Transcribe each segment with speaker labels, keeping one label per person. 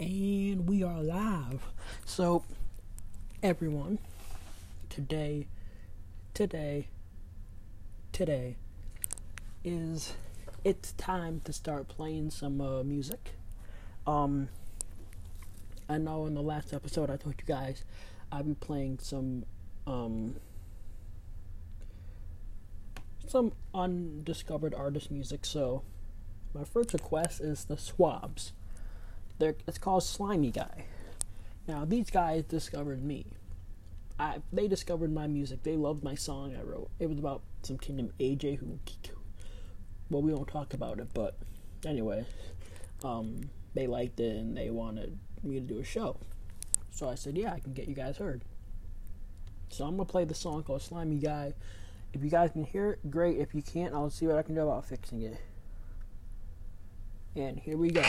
Speaker 1: And we are live. So, everyone, today, today, today is it's time to start playing some uh, music. Um, I know in the last episode I told you guys I'd be playing some um, some undiscovered artist music. So my first request is the Swabs. They're, it's called Slimy Guy. Now these guys discovered me. I they discovered my music. They loved my song I wrote. It was about some kid named AJ who well we won't talk about it, but anyway, um, they liked it and they wanted me to do a show. So I said, yeah, I can get you guys heard. So I'm gonna play the song called Slimy Guy. If you guys can hear it, great. If you can't, I'll see what I can do about fixing it. And here we go.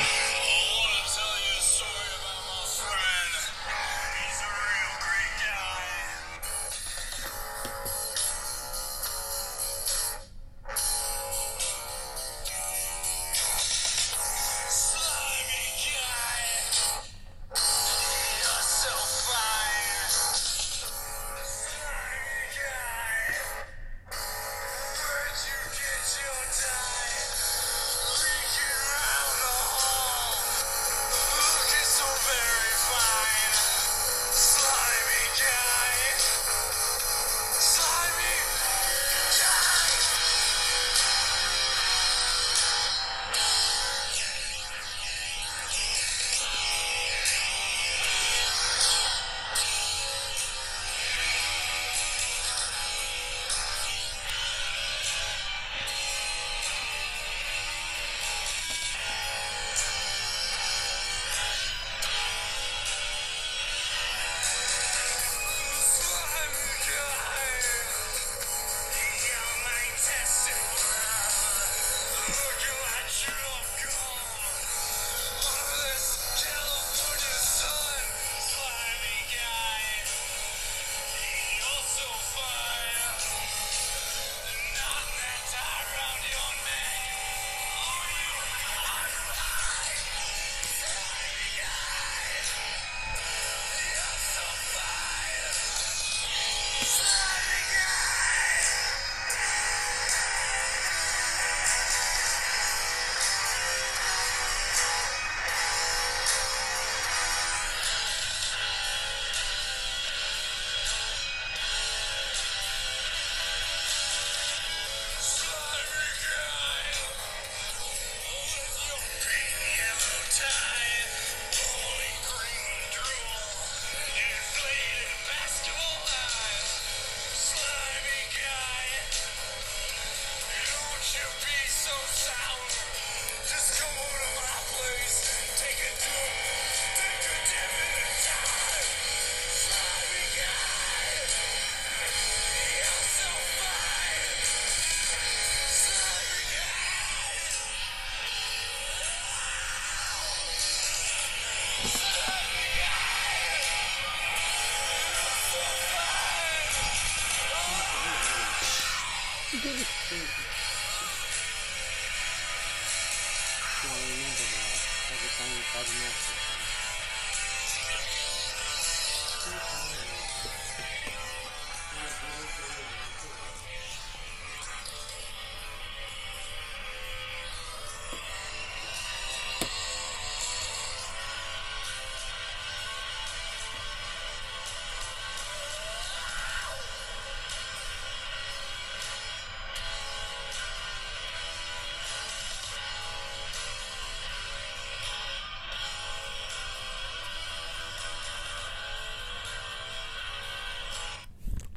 Speaker 1: そういう。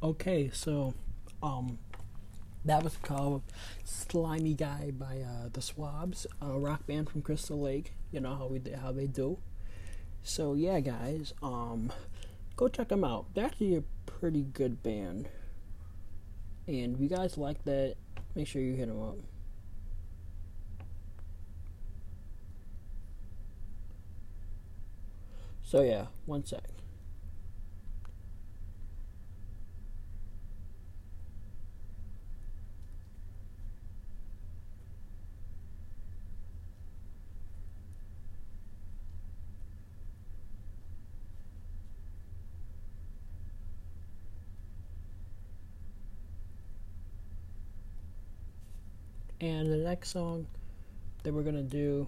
Speaker 1: Okay, so um, that was called "Slimy Guy" by uh, the Swabs, a rock band from Crystal Lake. You know how we how they do. So yeah, guys, um, go check them out. They're actually a pretty good band, and if you guys like that, make sure you hit them up. So yeah, one sec.
Speaker 2: And the next song that we're gonna do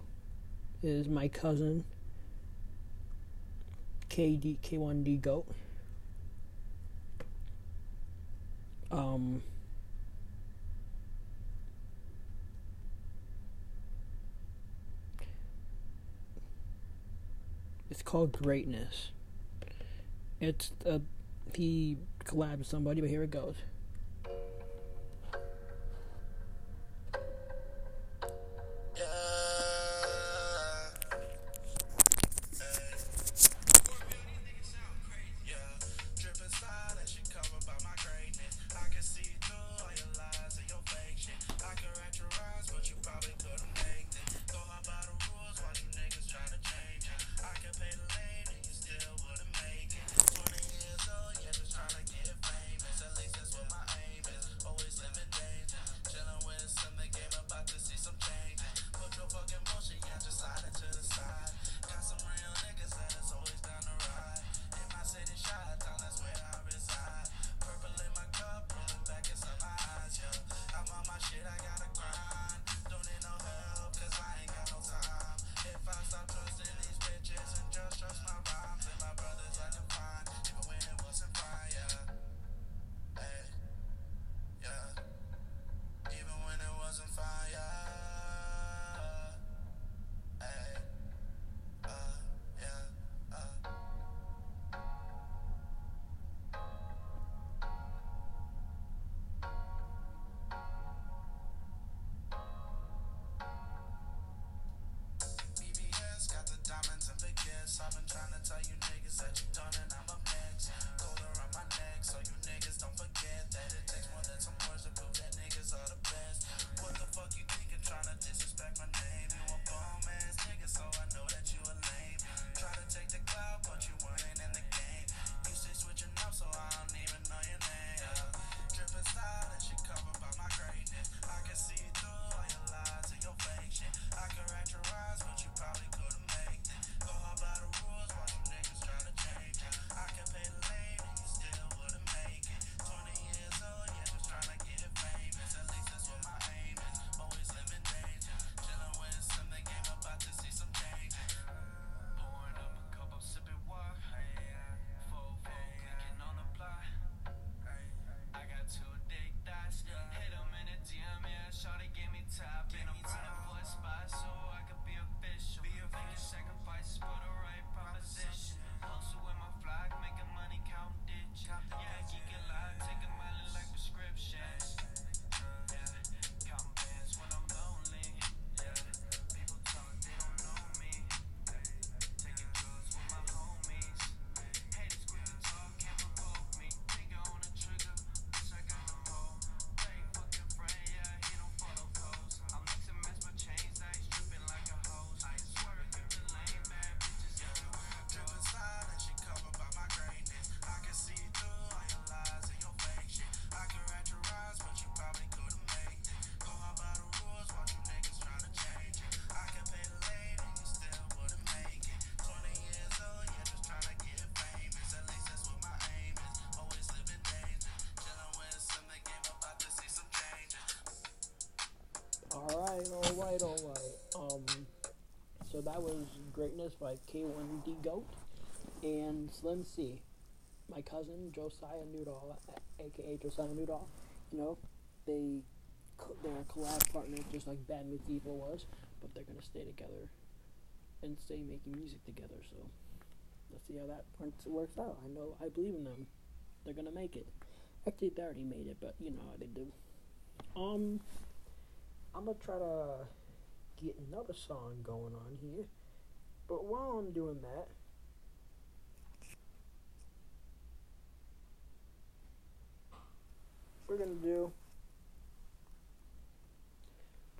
Speaker 2: is my cousin KD K1D Goat. Um It's called Greatness. It's uh, he collabed with somebody, but here it goes. Was Greatness by K1D Goat and Slim C. My cousin Josiah Newdall, aka Josiah Newdall, you know, they they're a collab partner just like Bad Meets Evil was, but they're gonna stay together and stay making music together. So let's see how that works out. I know I believe in them. They're gonna make it. Actually, they already made it, but you know how they do. Um. I'm gonna try to get another song going on here. But while I'm doing that, we're gonna do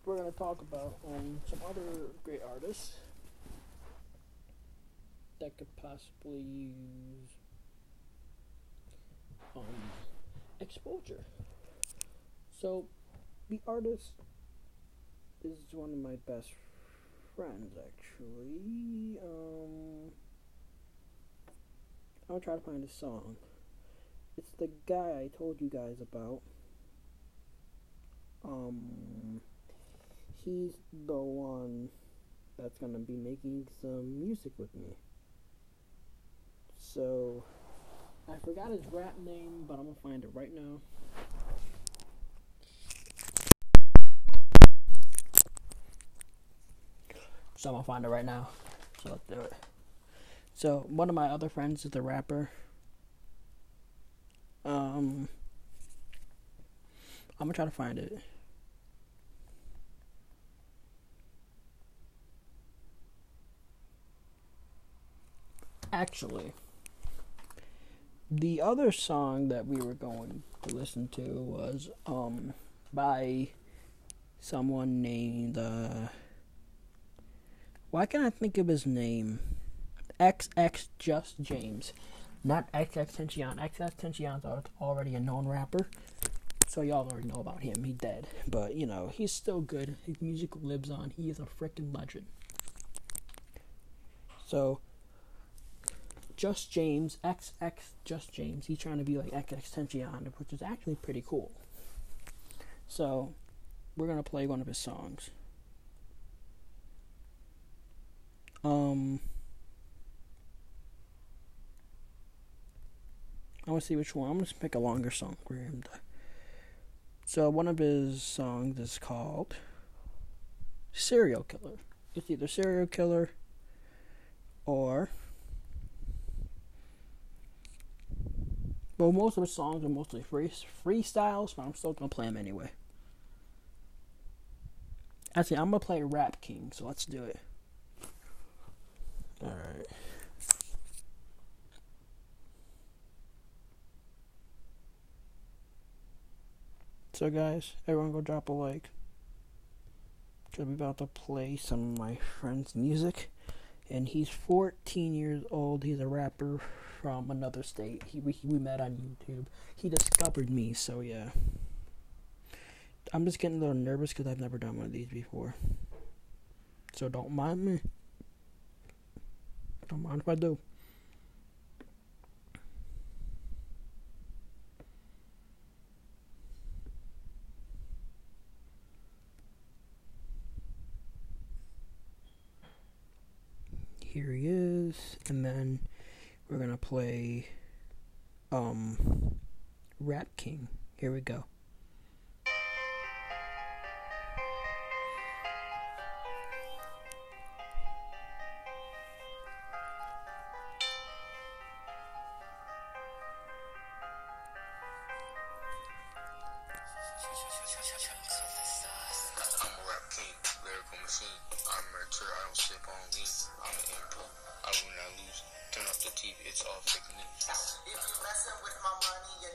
Speaker 2: we're gonna talk about um, some other great artists that could possibly use um, exposure. So the artist is one of my best friends, actually. Um, I'll try to find a song. It's the guy I told you guys about. Um,
Speaker 3: he's the one that's gonna be making some music with me. So I forgot his rap name, but I'm gonna find it right now. So I'm gonna find it right now. So let's do it. So one of my other friends is a rapper. Um, I'm gonna try to find it. Actually, the other song that we were going to listen to was um by someone named uh why can't I think of his name? XX Just James. Not XX Tension. XX Tension's already a known rapper. So y'all already know about him. He's dead. But, you know, he's still good. His music lives on. He is a freaking legend. So, Just James, XX Just James, he's trying to be like XX Tension, which is actually pretty cool. So, we're going to play one of his songs. Um, I want to see which one. I'm going to pick a longer song for him. To... So one of his songs is called "Serial Killer." It's either "Serial Killer" or well, most of his songs are mostly free freestyles, but I'm still gonna play them anyway. Actually, I'm gonna play Rap King, so let's do it. Alright. So guys, everyone go drop a like. Cause we about to play some of my friend's music. And he's 14 years old. He's a rapper from another state. He we, we met on YouTube. He discovered me, so yeah. I'm just getting a little nervous because I've never done one of these before. So don't mind me. Don't mind if I do. Here he is, and then we're gonna play um Rap King. Here we go.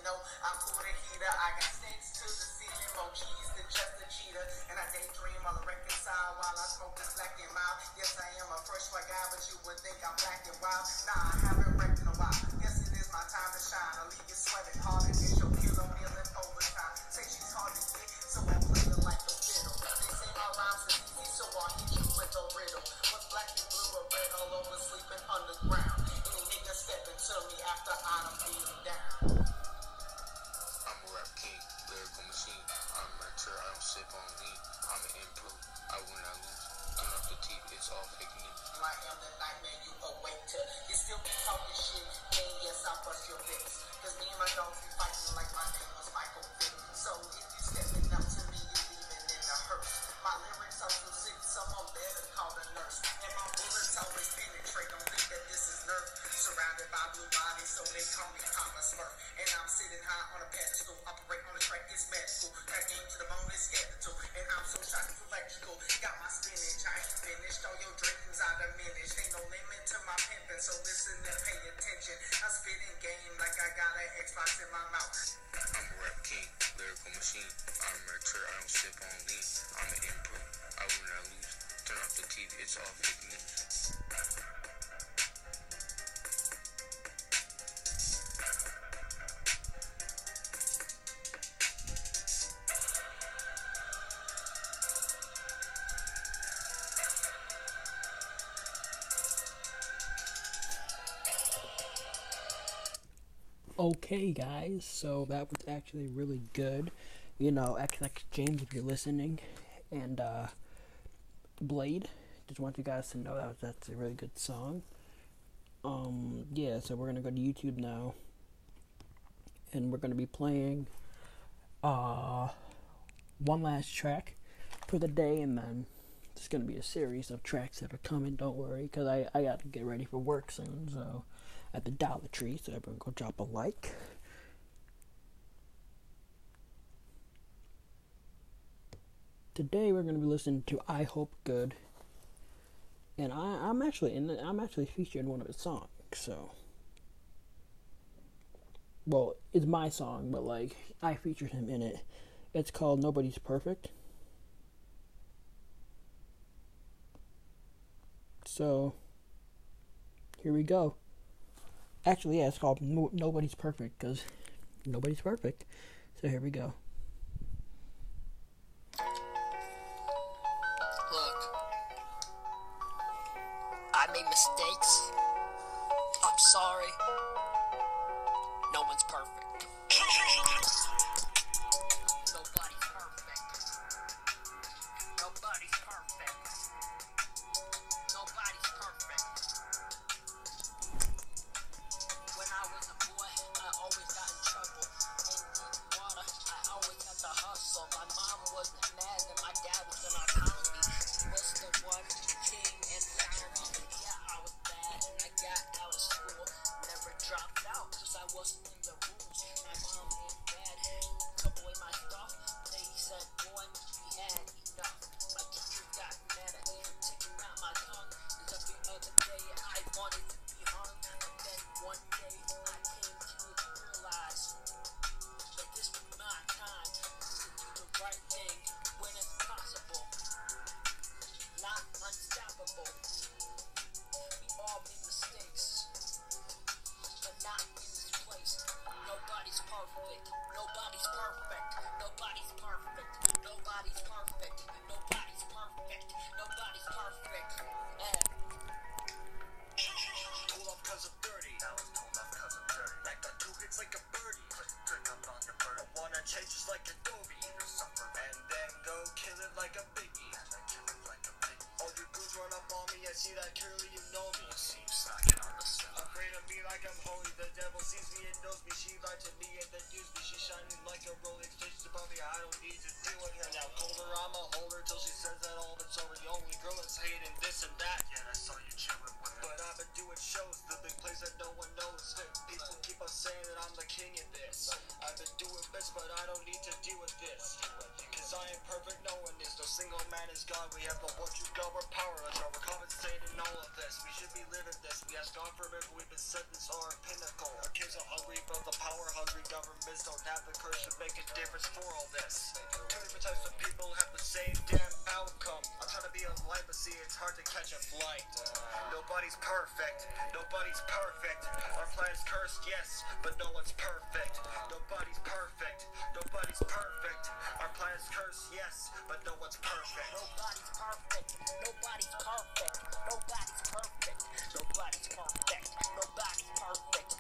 Speaker 3: know I'm cool to heater. I got snakes to the ceiling, more keys than just a cheetah. And I daydream all reconcile while I smoke this black and mild. Yes, I am a fresh white guy, but you would think I'm black and wild. Nah, I haven't wrecked in a while. Yes, it is my time to shine. I'll leave you sweating hard it's all fake news. My am the nightmare you awake to. You still be talking shit, and
Speaker 4: yes, I bust your lips. Cause me and my dogs. listen and pay attention. I spit in game like I got an Xbox in my mouth. I'm a rap king, lyrical machine. I'm a trip, I don't sip on lean. I'm an improve, I will not lose. Turn off the TV, it's all fake news. Okay, guys. So that was actually really good. You know, XX James,
Speaker 5: if you're listening, and uh, Blade. Just want you guys to know that that's a really good song. Um, yeah, so we're gonna go to YouTube now, and we're gonna be playing uh one last track for the day, and then it's gonna be a series of tracks that are coming. Don't worry, because I I got to get ready for work soon. So at the Dollar Tree, so everyone go drop a like. Today we're gonna be listening to "I Hope Good," and I I'm actually in the, I'm actually featured in one of his songs. So well, it's my song, but like I featured him in it. It's called Nobody's Perfect. So here we go. Actually, yeah, it's called no- Nobody's Perfect because nobody's perfect. So here we go. We have the one true God, we're powerless. Are we compensating all of this? We should be living this. We ask God for it, we've been sentenced our pinnacle. Our kids are hungry, but the power hungry governments don't have the courage to make a difference for all this. Two different types of people have the same damn outcome. I'm trying to be a light, but see, it's hard to catch a flight. Nobody's perfect. Nobody's perfect. Our planet's cursed, yes, but no one's perfect. Nobody's perfect. Nobody's perfect. Our planet's cursed, yes, but no one's perfect.
Speaker 4: Nobody's perfect. Nobody's perfect. Nobody's perfect. Nobody's perfect. Nobody's perfect.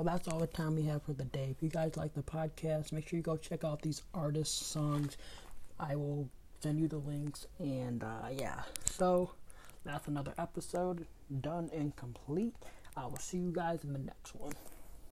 Speaker 3: Well, that's all the time we have for the day. If you guys like the podcast, make sure you go check out these artists' songs. I will send you the links, and uh, yeah. So that's another episode done and complete. I will see you guys in the next one.